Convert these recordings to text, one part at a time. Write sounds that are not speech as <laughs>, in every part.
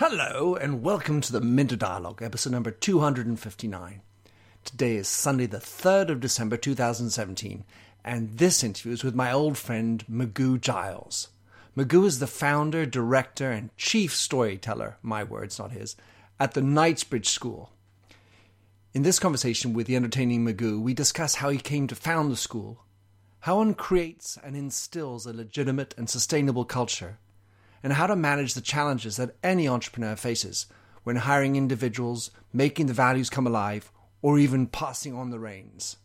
Hello, and welcome to the Minter Dialogue, episode number 259. Today is Sunday, the 3rd of December 2017, and this interview is with my old friend Magoo Giles. Magoo is the founder, director, and chief storyteller, my words, not his, at the Knightsbridge School. In this conversation with the entertaining Magoo, we discuss how he came to found the school, how one creates and instills a legitimate and sustainable culture, and how to manage the challenges that any entrepreneur faces when hiring individuals, making the values come alive, or even passing on the reins.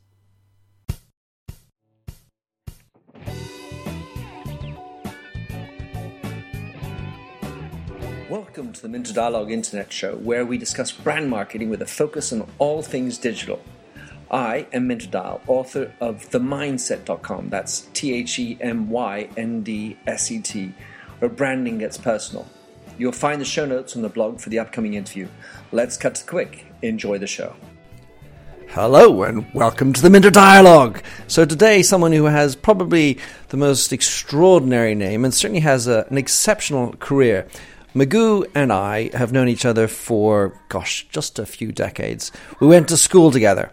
Welcome to the Minter Dialogue Internet Show, where we discuss brand marketing with a focus on all things digital. I am Minter Dial, author of TheMyndset.com. That's T H E M Y N D S E T, where branding gets personal. You'll find the show notes on the blog for the upcoming interview. Let's cut to the quick. Enjoy the show. Hello and welcome to the Minter Dialogue. So today, someone who has probably the most extraordinary name and certainly has a, an exceptional career. Magoo and I have known each other for, gosh, just a few decades. We went to school together.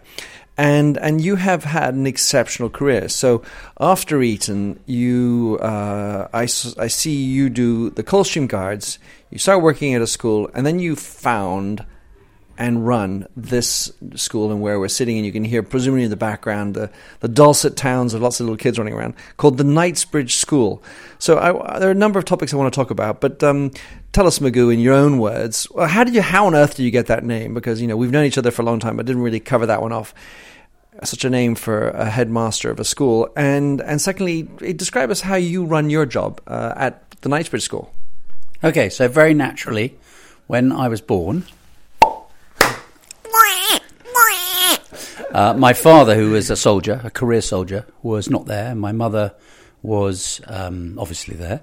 And, and you have had an exceptional career. So after Eton, you uh, I, I see you do the Coldstream Guards. You start working at a school, and then you found and run this school and where we're sitting, and you can hear, presumably in the background, the, the dulcet tones of lots of little kids running around, called the Knightsbridge School. So I, there are a number of topics I want to talk about, but um, tell us, Magoo, in your own words, how did you, how on earth did you get that name? Because you know we've known each other for a long time, but didn't really cover that one off. Such a name for a headmaster of a school, and and secondly, describe us how you run your job uh, at the Knightsbridge School. Okay, so very naturally, when I was born, uh, my father, who was a soldier, a career soldier, was not there. My mother was um, obviously there,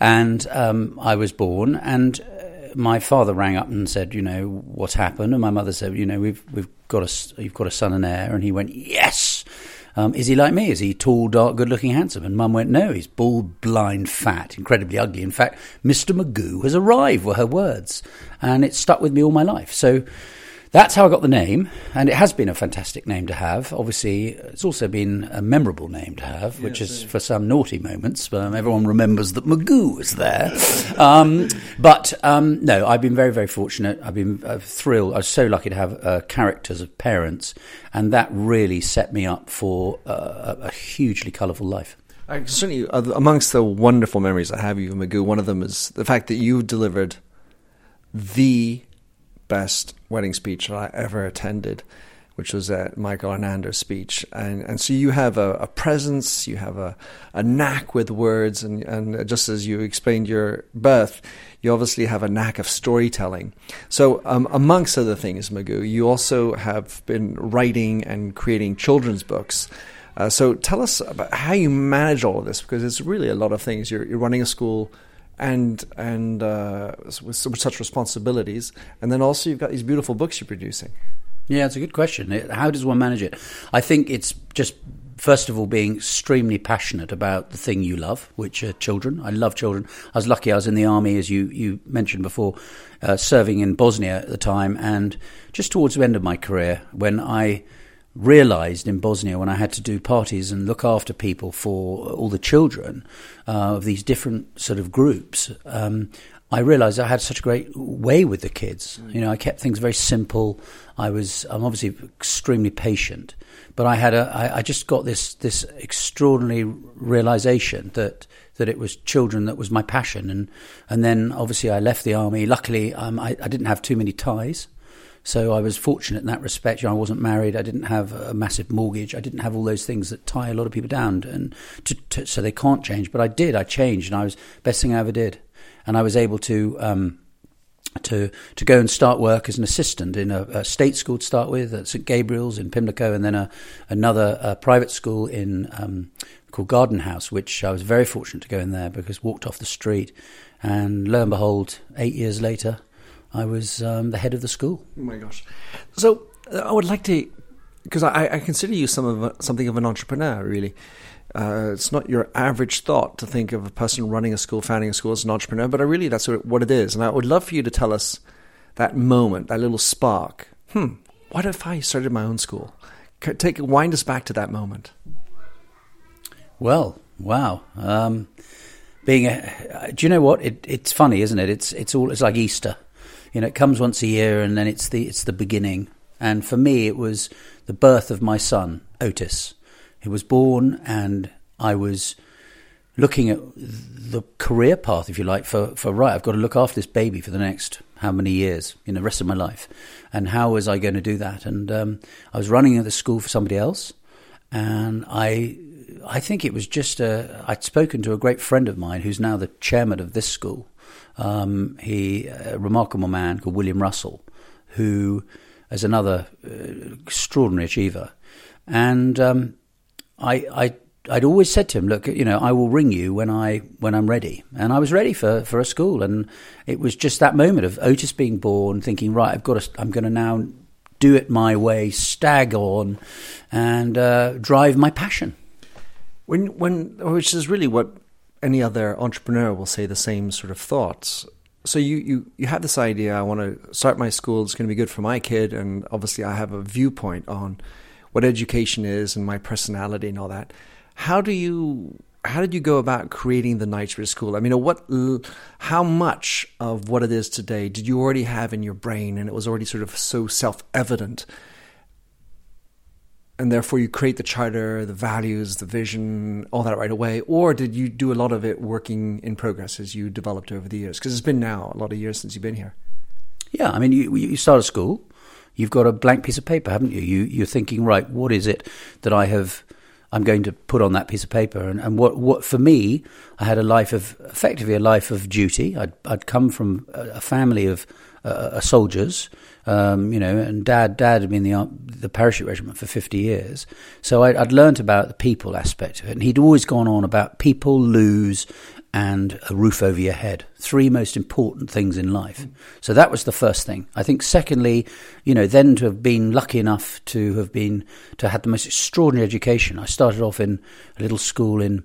and um, I was born. And uh, my father rang up and said, "You know what's happened?" And my mother said, "You know we've we've got a you've got a son and heir." And he went, "Yes." Um, is he like me? Is he tall, dark, good looking, handsome? And mum went, no, he's bald, blind, fat, incredibly ugly. In fact, Mr. Magoo has arrived, were her words. And it stuck with me all my life. So that's how I got the name. And it has been a fantastic name to have. Obviously, it's also been a memorable name to have, which is for some naughty moments. Um, everyone remembers that Magoo was there. um, but um, no, I've been very, very fortunate. I've been uh, thrilled. I was so lucky to have uh, characters of parents. And that really set me up for uh, a, hugely colourful life. I certainly, uh, amongst the wonderful memories I have of you, Magoo, one of them is the fact that you delivered the best wedding speech that I ever attended, which was at Michael Hernandez's speech. And, and so you have a, a presence, you have a, a knack with words, and, and just as you explained your birth, you obviously have a knack of storytelling. So, um, amongst other things, Magoo, you also have been writing and creating children's books. Uh, so, tell us about how you manage all of this because it's really a lot of things. You're, you're running a school and and uh, with such responsibilities, and then also you've got these beautiful books you're producing. Yeah, it's a good question. How does one manage it? I think it's just first of all being extremely passionate about the thing you love, which are children. I love children. I was lucky; I was in the army, as you you mentioned before, uh, serving in Bosnia at the time, and just towards the end of my career, when I realized in Bosnia when I had to do parties and look after people for all the children uh, of these different sort of groups. Um, I realized I had such a great way with the kids. You know, I kept things very simple. I was, I'm obviously extremely patient, but I had a, I, I just got this, this extraordinary realization that, that it was children that was my passion. And, and then obviously I left the army. Luckily, um, I, I didn't have too many ties. So I was fortunate in that respect. You know, I wasn't married. I didn't have a massive mortgage. I didn't have all those things that tie a lot of people down, and to, to, so they can't change. But I did. I changed, and I was best thing I ever did. And I was able to um, to to go and start work as an assistant in a, a, state school to start with at St Gabriel's in Pimlico, and then a, another a private school in um, called Garden House, which I was very fortunate to go in there because walked off the street, and lo and behold, eight years later. I was um, the head of the school. Oh my gosh! So uh, I would like to, because I, I, consider you some of a, something of an entrepreneur, really. uh, it's not your average thought to think of a person running a school, founding a school as an entrepreneur, but I really that's what it is. And I would love for you to tell us that moment, that little spark. Hmm, what if I started my own school? Take wind us back to that moment. Well, wow. Um, being a, do you know what? It, it's funny, isn't it? It's it's all it's like Easter. You know, it comes once a year, and then it's the it's the beginning. And for me, it was the birth of my son, Otis. He was born, and I was looking at the career path, if you like, for, for right, I've got to look after this baby for the next how many years, in the rest of my life. And how was I going to do that? And um, I was running the school for somebody else, and I I think it was just a, I'd spoken to a great friend of mine who's now the chairman of this school. Um, he, a remarkable man called William Russell, who is another uh, extraordinary achiever. And um, I, I, I'd always said to him, "Look, you know, I will ring you when I when I'm ready." And I was ready for, for a school, and it was just that moment of Otis being born, thinking, "Right, I've got to, I'm going to now do it my way, stag on, and uh, drive my passion." When when which is really what any other entrepreneur will say the same sort of thoughts. So you, you, you have this idea, I want to start my school, it's going to be good for my kid, and obviously I have a viewpoint on what education is and my personality and all that. How do you how did you go about creating the Knightsbridge School? I mean, what, how much of what it is today did you already have in your brain, and it was already sort of so self evident and therefore you create the charter, the values, the vision, all that right away? Or did you do a lot of it working in progress as you developed over the years? Because it's been now a lot of years since you've been here. Yeah, I mean, you, you start a school, you've got a blank piece of paper, haven't you? you? You're thinking, right, what is it that I have? I'm going to put on that piece of paper, and, and what, what for me, I had a life of effectively a life of duty. I'd, I'd come from a family of uh, uh soldiers um, you know, and dad, dad had been the the parachute regiment for fifty years, so I'd, I'd learned about the people aspect of it, and he'd always gone on about people lose and a roof over your head, three most important things in life. So that was the first thing. I think, secondly, you know, then to have been lucky enough to have been to have had the most extraordinary education. I started off in a little school in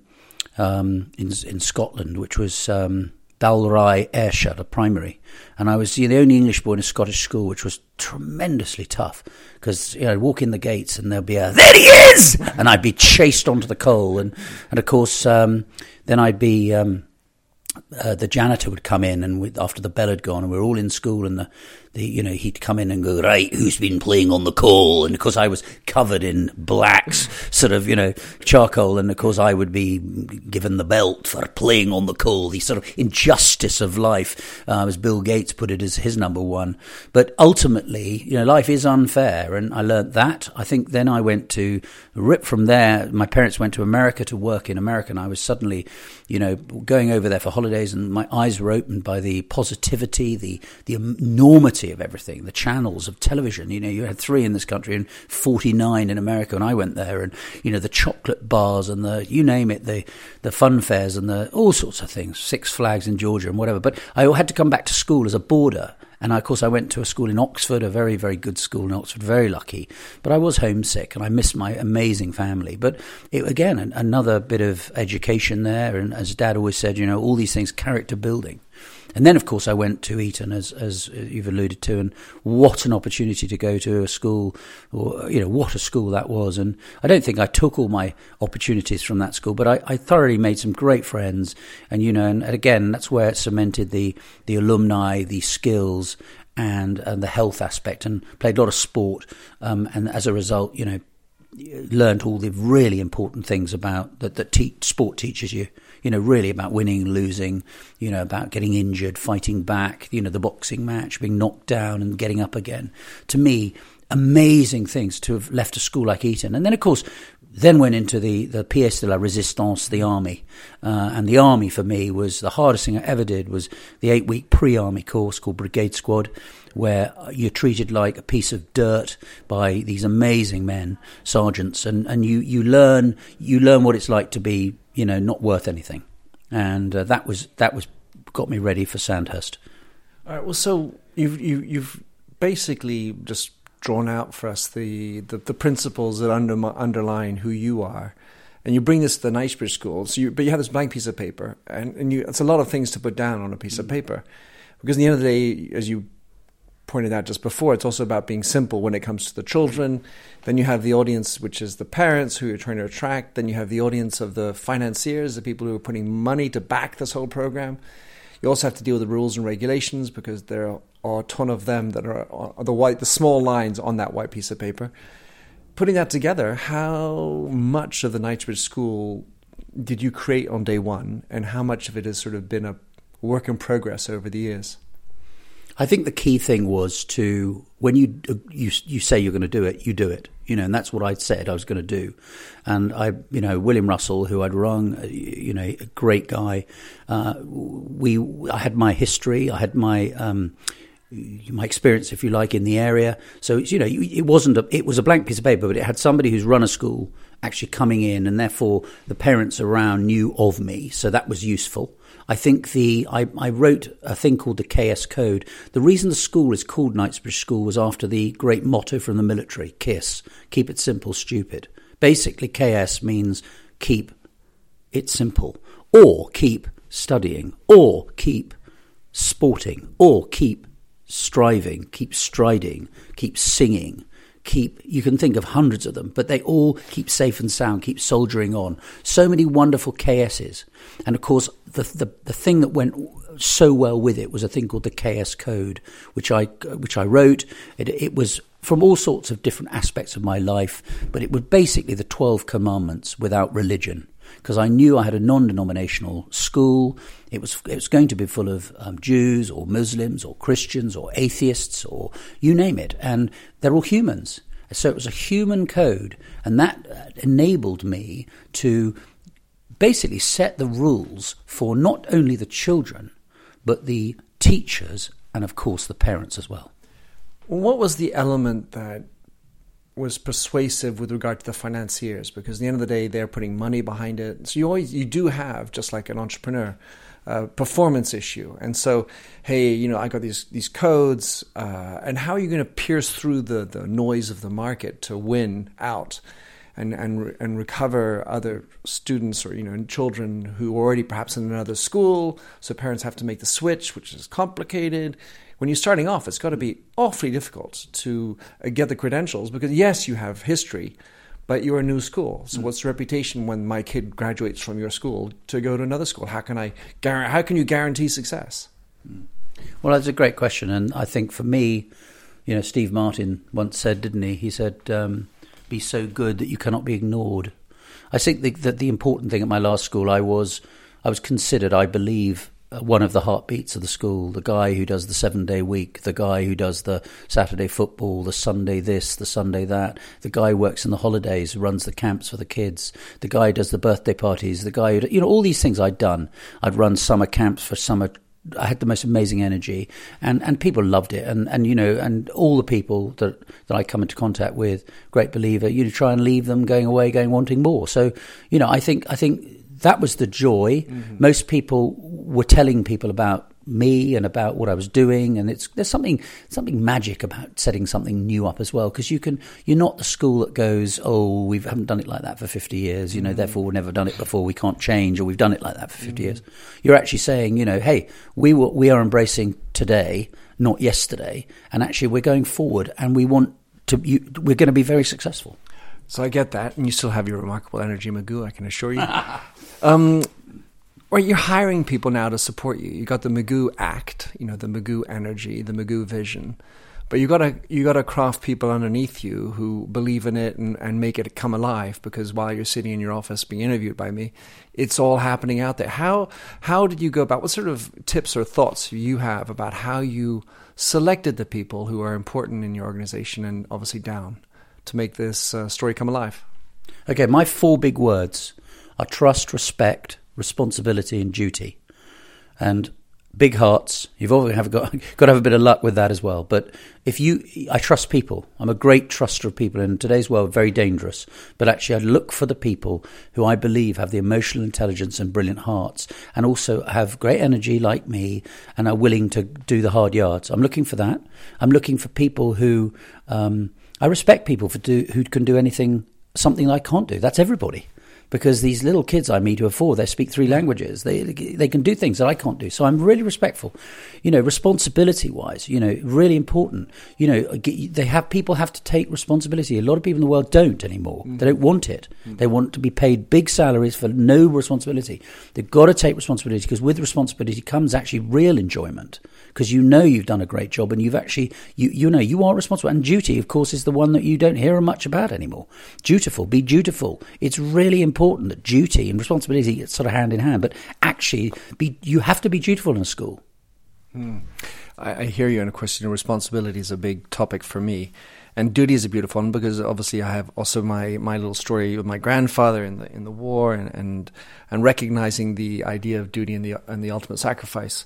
um, in in Scotland, which was um, Dalry Ayrshire, a primary. And I was the only English boy in a Scottish school, which was tremendously tough because you know, I'd walk in the gates and there'd be a there he is, and I'd be chased onto the coal, and and of course um, then I'd be um, uh, the janitor would come in and we, after the bell had gone and we were all in school and the, the, you know he'd come in and go right who's been playing on the coal and of course I was covered in blacks sort of you know charcoal. And of course I would be given the belt for playing on the coal the sort of injustice of life uh, as Bill Gates put it as his number one. But ultimately you know life is unfair. And I learnt that. I think then I went to rip from there. My parents went to America to work in America. And I was suddenly you know going over there for holidays, and my eyes were opened by the positivity, the the enormity of everything, the channels of television. You know, you had three in this country and forty nine in America, and I went there, and you know, the chocolate bars and the you name it, the the fun fairs and the all sorts of things, Six Flags in Georgia and whatever. But I had to come back to school as a boarder and of course, I went to a school in Oxford, a very, very good school in Oxford, very lucky. But I was homesick and I missed my amazing family. But it, again, another bit of education there. And as dad always said, you know, all these things, character building. And then, of course, I went to Eton, as as you've alluded to, and what an opportunity to go to a school, or you know, what a school that was. And I don't think I took all my opportunities from that school, but I, I thoroughly made some great friends. And you know, and, and again, that's where it cemented the the alumni, the skills, and and the health aspect, and played a lot of sport. Um, and as a result, you know, learned all the really important things about that that te- sport teaches you you know, really about winning, losing, you know, about getting injured, fighting back, you know, the boxing match, being knocked down and getting up again. To me, amazing things to have left a school like Eton. And then, of course, then went into the, the pièce de la résistance, the army. Uh, and the army for me was the hardest thing I ever did was the eight week pre army course called Brigade Squad, where you're treated like a piece of dirt by these amazing men, sergeants, and, and you, you learn you learn what it's like to be you know, not worth anything. And uh, that was that was got me ready for Sandhurst. All right. Well, so you've you, have you have basically just drawn out for us the, the, the principles that under, underline who you are. and you bring this to the Knightsbridge School. So, you, but you have this blank piece of paper, and, and you, it's a lot of things to put down on a piece of paper, because at the end of the day, as you pointed out just before, it's also about being simple when it comes to the children. Then you have the audience, which is the parents who you're trying to attract. Then you have the audience of the financiers, the people who are putting money to back this whole program. You also have to deal with the rules and regulations because there are a ton of them that are, the white, the small lines on that white piece of paper. Putting that together, how much of the Knightsbridge School did you create on day one, and how much of it has sort of been a work in progress over the years? I think the key thing was to when you you you say you're going to do it, you do it. You know, and that's what I said I was going to do. And I, you know, William Russell, who I'd rung, uh, you know, a great guy. Uh, we, I had my history, I had my. Um, my experience, if you like, in the area. So you know, it wasn't a, it was a blank piece of paper, but it had somebody who's run a school actually coming in, and therefore the parents around knew of me. So that was useful. I think the I, I, wrote a thing called the KS Code. The reason the school is called Knightsbridge School was after the great motto from the military: KISS, keep it simple, stupid. Basically, KS means keep it simple, or keep studying, or keep sporting, or keep striving, keep striding, keep singing, keep you can think of hundreds of them but they all keep safe and sound keep soldiering on. So many wonderful ks's and of course the, the the thing that went so well with it was a thing called the ks code which i which i wrote. It, it was from all sorts of different aspects of my life but it was basically the 12 commandments without religion because I knew I had a non-denominational school. It was it was going to be full of um, Jews or Muslims or Christians or atheists or you name it, and they're all humans. So it was a human code, and that uh, enabled me to basically set the rules for not only the children, but the teachers and, of course, the parents as well. What was the element that was persuasive with regard to the financiers because at the end of the day they're putting money behind it. So you always you do have just like an entrepreneur uh, performance issue. And so hey you know i got these these codes uh, and how are you going to pierce through the the noise of the market to win out and and and recover other students or you know children who are already perhaps in another school? So parents have to make the switch which is complicated when you're starting off, it's got to be awfully difficult to uh, get the credentials because, yes, you have history, but you're a new school. So, mm. what's the reputation when my kid graduates from your school to go to another school? How can I? How can you guarantee success? Mm. Well, that's a great question, and I think for me, you know, Steve Martin once said, didn't he? He said, um, "Be so good that you cannot be ignored." I think the, that the important thing at my last school, I was, I was considered, I believe, one of the heartbeats of the school, the guy who does the seven day week, the guy who does the Saturday football, the Sunday this, the Sunday that, the guy who works in the holidays, runs the camps for the kids, the guy who does the birthday parties, the guy who, you know, all these things I'd done. I'd run summer camps for summer I had the most amazing energy, and, and people loved it, and, and you know, and all the people that, that I come into contact with, great believer, you know, try and leave them going away, going wanting more. So, you know, I think I think that was the joy. Mm-hmm. Most people were telling people about me and about what I was doing, and it's there's something something magic about setting something new up as well because you can you're not the school that goes oh we haven't done it like that for 50 years you know mm-hmm. therefore we've never done it before we can't change or we've done it like that for 50 mm-hmm. years. You're actually saying you know hey we were, we are embracing today not yesterday and actually we're going forward and we want to you, we're going to be very successful. So I get that, and you still have your remarkable energy, Magoo. I can assure you. <laughs> um, right, you're hiring people now to support you. You got the Magoo Act, you know, the Magoo energy, the Magoo vision, but you got to you got to craft people underneath you who believe in it and, and make it come alive. Because while you're sitting in your office being interviewed by me, it's all happening out there. How how did you go about? What sort of tips or thoughts you have about how you selected the people who are important in your organization and obviously down? to make this uh, story come alive? Okay, my four big words are trust, respect, responsibility, and duty. And big hearts. You've always have got, <laughs> got to have a bit of luck with that as well. But if you, I trust people. I'm a great truster of people. In today's world, very dangerous. But actually, I look for the people who I believe have the emotional intelligence and brilliant hearts, and also have great energy like me, and are willing to do the hard yards. I'm looking for that. I'm looking for people who. Um, I respect people for do, who can do anything, something I can't do. That's everybody. Because these little kids I meet who are four, they speak three languages. They they can do things that I can't do. So I'm really respectful. You know, responsibility wise, you know, really important. You know, they have people have to take responsibility. A lot of people in the world don't anymore. Mm. They don't want it. Mm. They want to be paid big salaries for no responsibility. They've got to take responsibility because with responsibility comes actually real enjoyment because you know you've done a great job and you've actually you you know you are responsible. And duty, of course, is the one that you don't hear much about anymore. Dutiful, be dutiful. It's really important that duty and responsibility get sort of hand in hand, but actually, be you have to be dutiful in a school. Hmm. I, I, hear you, and of course, you know, responsibility is a big topic for me, and duty is a beautiful one because obviously I have also my, my little story with my grandfather in the in the war, and and, and recognizing the idea of duty and the and the ultimate sacrifice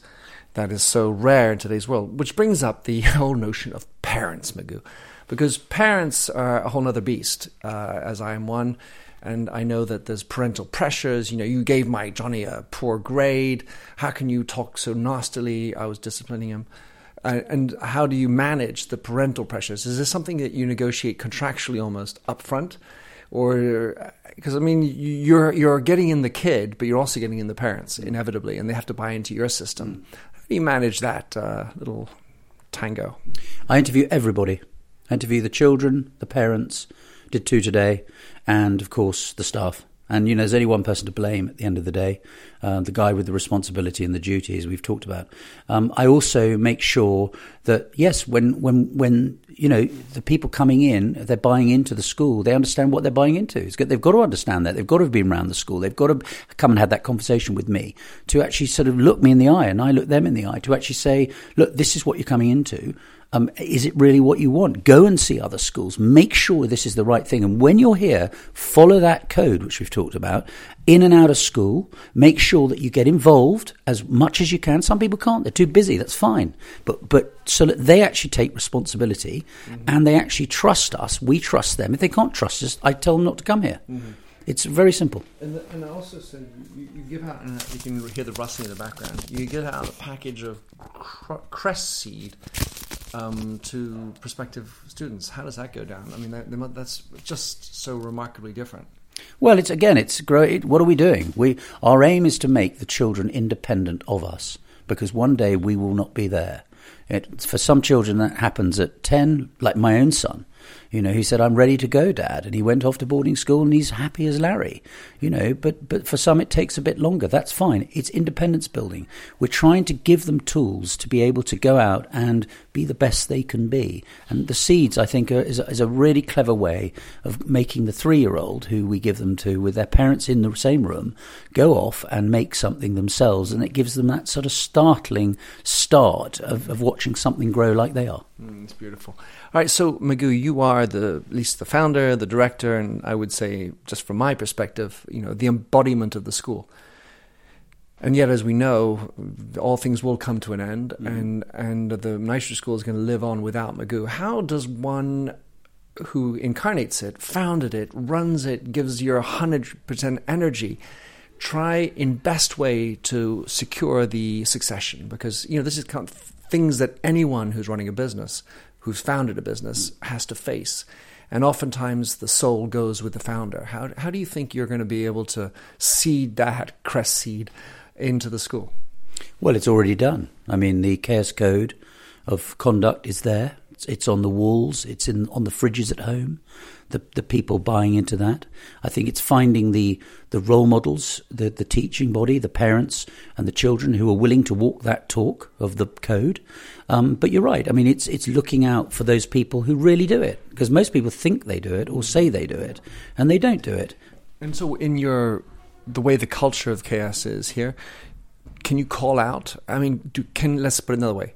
that is so rare in today's world, which brings up the <laughs> whole notion of parents, Magoo, because parents are a whole other beast, uh, as I am one and I know that there's parental pressures. You know, you gave my Johnny a poor grade. How can you talk so nastily? I was disciplining him. Uh, and how do you manage the parental pressures? Is this something that you negotiate contractually almost upfront? Or because I mean, you're you're getting in the kid, but you're also getting in the parents inevitably, and they have to buy into your system. How do you manage that uh, little tango? I interview everybody. I interview the children, the parents. Did two today, and of course the staff. And you know, there's only one person to blame at the end of the day, uh, the guy with the responsibility and the duties we've talked about. Um, I also make sure that yes, when when when you know the people coming in, they're buying into the school, they understand what they're buying into. they've got to understand that. They've got to have been around the school. They've got to come and have that conversation with me to actually sort of look me in the eye, and I look them in the eye to actually say, look, this is what you're coming into. Um, is it really what you want? Go and see other schools. Make sure this is the right thing. And when you're here, follow that code, which we've talked about, in and out of school. Make sure that you get involved as much as you can. Some people can't; they're too busy. That's fine. But but so that they actually take responsibility mm-hmm. and they actually trust us. We trust them. If they can't trust us, I tell them not to come here. Mm-hmm. It's very simple. And, the, and I also said you, you, give out, and you can hear the rustling in the background. You get out a package of cr- cress seed um, to prospective students. How does that go down? I mean, that, that's just so remarkably different. Well, it's again, it's great. What are we doing? We our aim is to make the children independent of us because one day we will not be there. It, for some children, that happens at ten, like my own son. You know, he said, "I'm ready to go, Dad," and he went off to boarding school, and he's happy as Larry. You know, but but for some, it takes a bit longer. That's fine. It's independence building. We're trying to give them tools to be able to go out and be the best they can be. And the seeds, I think, are, is, a, is a really clever way of making the three-year-old who we give them to, with their parents in the same room, go off and make something themselves, and it gives them that sort of startling start of, of watching something grow like they are. Mm, it's beautiful. All right, so Magoo, you are the at least the founder, the director, and I would say, just from my perspective, you know, the embodiment of the school. And yet, as we know, all things will come to an end, mm-hmm. and and the Maestro School is going to live on without Magoo. How does one who incarnates it, founded it, runs it, gives your hundred percent energy, try in best way to secure the succession? Because you know this is kind of things that anyone who's running a business who's founded a business has to face. And oftentimes the soul goes with the founder. How, how do you think you're going to be able to seed that cress seed into the school? Well, it's already done. I mean, the KS code of conduct is there. It's, it's on the walls. It's in on the fridges at home the, the people buying into that. I think it's finding the, the role models, the, the teaching body, the parents, and the children who are willing to walk that talk of the code. Um, but you're right. I mean, it's it's looking out for those people who really do it because most people think they do it or say they do it, and they don't do it. And so, in your the way the culture of KS is here, can you call out? I mean, do, can let's put it another way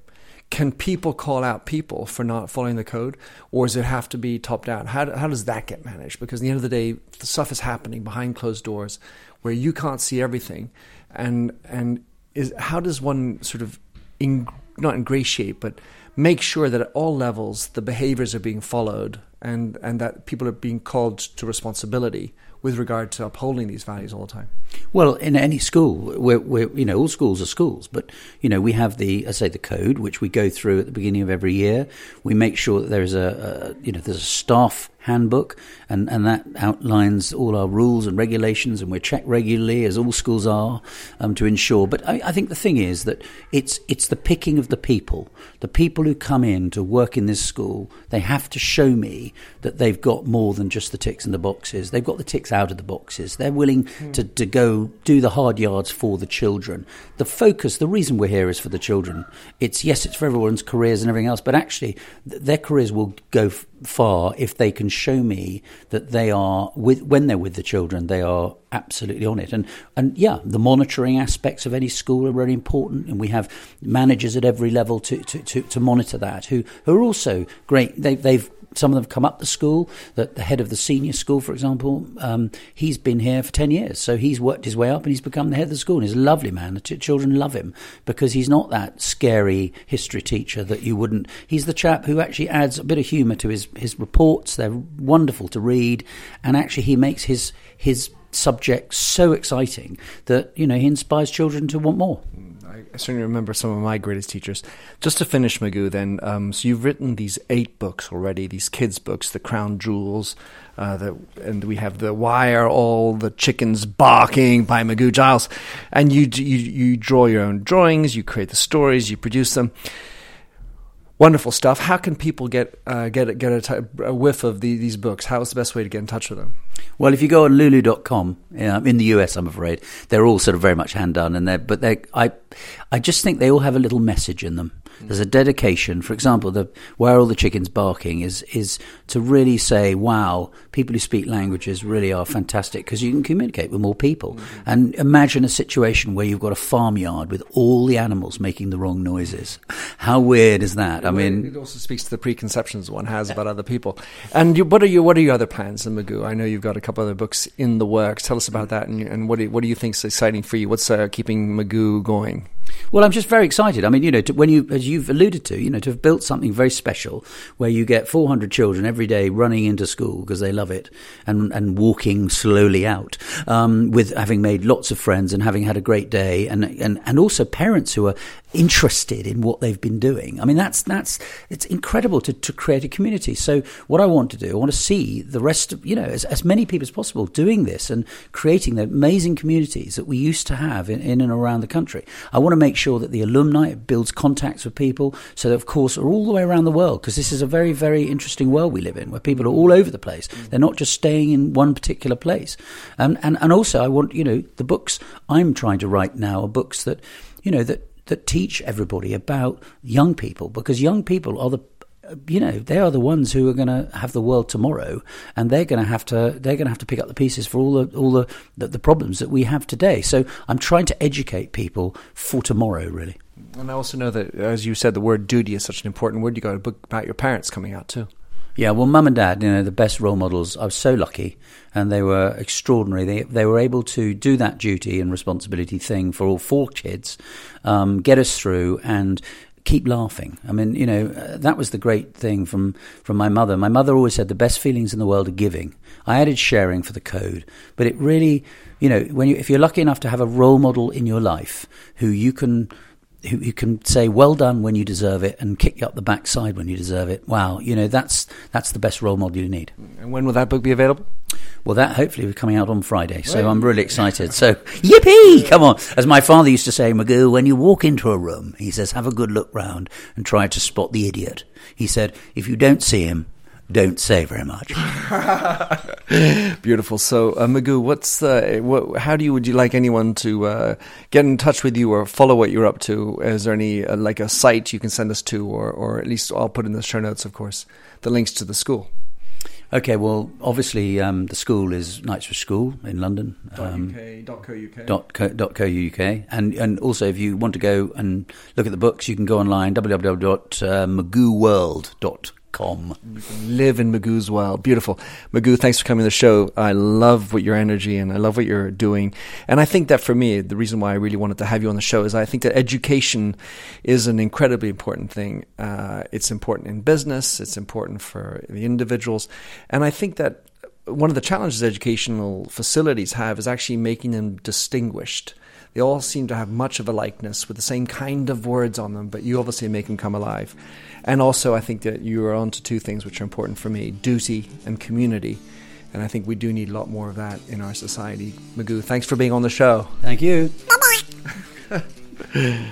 can people call out people for not following the code, or does it have to be top down? How, how does that get managed? Because at the end of the day, the stuff is happening behind closed doors, where you can't see everything, and and is how does one sort of in, not ingratiate, but make sure that at all levels the behaviors are being followed, and and that people are being called to responsibility with regard to upholding these values all the time? Well, in any school, we're, we're, you know, all schools are schools, but you know, we have the, I say, the code which we go through at the beginning of every year. We make sure that there is a, a you know, there's a staff handbook, and, and that outlines all our rules and regulations, and we're checked regularly, as all schools are, um, to ensure. But I, I, think the thing is that it's it's the picking of the people, the people who come in to work in this school. They have to show me that they've got more than just the ticks in the boxes. They've got the ticks out of the boxes. They're willing mm. to, to go do the hard yards for the children. The focus, the reason we're here is for the children. It's yes, it's for everyone's careers and everything else, but actually, th- their careers will go f- far if they can show me that they are with when they're with the children, they are absolutely on it. And and yeah, the monitoring aspects of any school are very important, and we have managers at every level to to, to, to monitor that who, who are also great. They, they've some of them have come up the school. The, the head of the senior school, for example, um, he's been here for 10 years. So he's worked his way up and he's become the head of the school. And he's a lovely man. The children love him because he's not that scary history teacher that you wouldn't. He's the chap who actually adds a bit of humour to his, his reports. They're wonderful to read. And actually, he makes his, his subject so exciting that, you know, he inspires children to want more. I certainly remember some of my greatest teachers. Just to finish, Magoo, then, um, so you've written these eight books already, these kids' books, The Crown Jewels, uh, the, and we have the Why Are All the Chickens Barking by Magoo Giles. And you, you, you draw your own drawings, you create the stories, you produce them. Wonderful stuff. How can people get uh, get get a, t- a whiff of the, these books? How is the best way to get in touch with them? Well, if you go on Lulu.com uh, in the US, I'm afraid they're all sort of very much hand done, and they but they I I just think they all have a little message in them. There's a dedication. For example, the where all the chickens barking is is to really say, wow, people who speak languages really are fantastic because you can communicate with more people. Mm-hmm. And imagine a situation where you've got a farmyard with all the animals making the wrong noises. How weird is that? I mean, it also speaks to the preconceptions one has about other people. And you, what are your what are your other plans in Magoo? I know you've got a couple other books in the works. Tell us about that, and, and what do, what do you think is exciting for you? What's uh, keeping Magoo going? Well, I'm just very excited. I mean, you know, to, when you, as you've alluded to, you know, to have built something very special where you get 400 children every day running into school because they love it and, and walking slowly out um, with having made lots of friends and having had a great day and, and, and also parents who are interested in what they've been doing. I mean, that's that's it's incredible to, to create a community. So what I want to do, I want to see the rest of you know as, as many people as possible doing this and creating the amazing communities that we used to have in, in and around the country. I want to make sure that the alumni builds contacts with people, so that of course are all the way around the world because this is a very very interesting world we live in where people are all over the place. Mm. They're not just staying in one particular place. And and and also I want you know the books I'm trying to write now are books that you know that that teach everybody about young people because young people are the you know they are the ones who are going to have the world tomorrow and they're going to have to they're going to have to pick up the pieces for all the all the, the, the problems that we have today so i'm trying to educate people for tomorrow really and i also know that as you said the word duty is such an important word you got a book about your parents coming out too yeah, well, mum and dad, you know, the best role models. I was so lucky, and they were extraordinary. They they were able to do that duty and responsibility thing for all four kids, um, get us through, and keep laughing. I mean, you know, uh, that was the great thing from from my mother. My mother always said the best feelings in the world are giving. I added sharing for the code, but it really, you know, when you if you're lucky enough to have a role model in your life who you can who, who can say well done when you deserve it and kick you up the backside when you deserve it. Wow, you know that's that's the best role model you need. And when will that book be available? Well, that hopefully will be coming out on Friday, so I'm really excited. So, yippee! Come on. As my father used to say, Magoo, when you walk into a room, he says, have a good look round and try to spot the idiot. He said, if you don't see him, don't say very much. <laughs> Beautiful. So, uh, Magoo, what's uh, what, how do you would you like anyone to uh, get in touch with you or follow what you're up to? Is there any uh, like a site you can send us to, or or at least I'll put in the show notes, of course, the links to the school. Okay, well, obviously um, the school is Knightsbridge School in London. Um, dot co, dot co, dot co uk. And, and also, if you want to go and look at the books, you can go online, www.magooworld.com com. Live in Magoo's world. Beautiful. Magoo, thanks for coming to the show. I love what your energy and I love what you're doing. And I think that for me, the reason why I really wanted to have you on the show is I think that education is an incredibly important thing. Uh, it's important in business, it's important for the individuals. And I think that one of the challenges educational facilities have is actually making them distinguished. They all seem to have much of a likeness with the same kind of words on them, but you obviously make them come alive. And also, I think that you are onto two things which are important for me duty and community. And I think we do need a lot more of that in our society. Magoo, thanks for being on the show. Thank you. Bye <laughs> bye.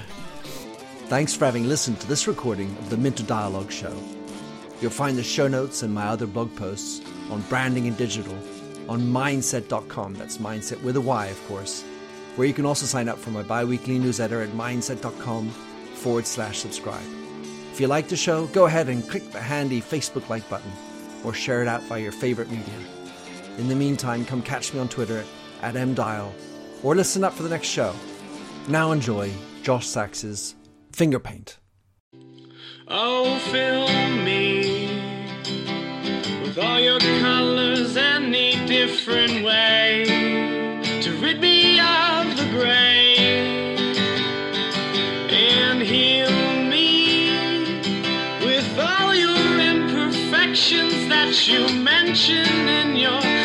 thanks for having listened to this recording of the Minter Dialogue Show. You'll find the show notes and my other blog posts on branding and digital on myndset.com. That's mindset with a Y, of course, where you can also sign up for my bi weekly newsletter at myndset.com forward slash subscribe. If you like the show, go ahead and click the handy Facebook like button or share it out via your favorite media. In the meantime, come catch me on Twitter at mdial or listen up for the next show. Now enjoy Josh Sachs's Finger Paint. Oh, fill me with all your colors any different way you mention in your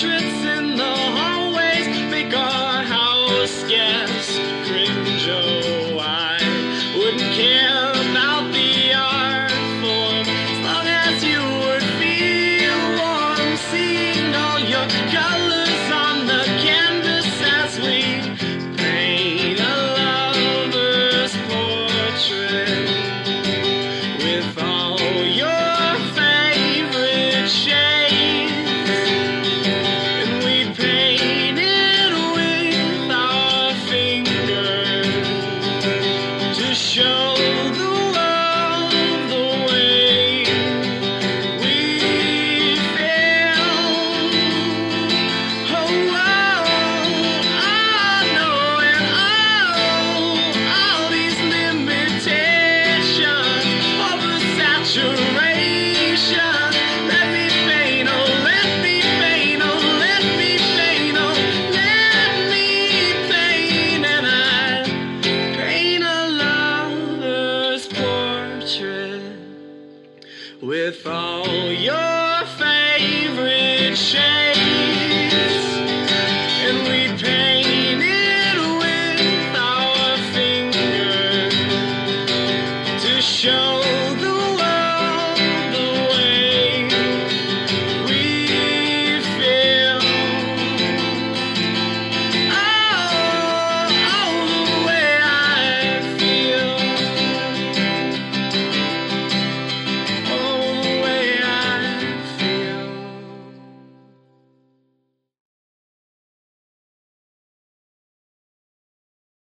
portraits in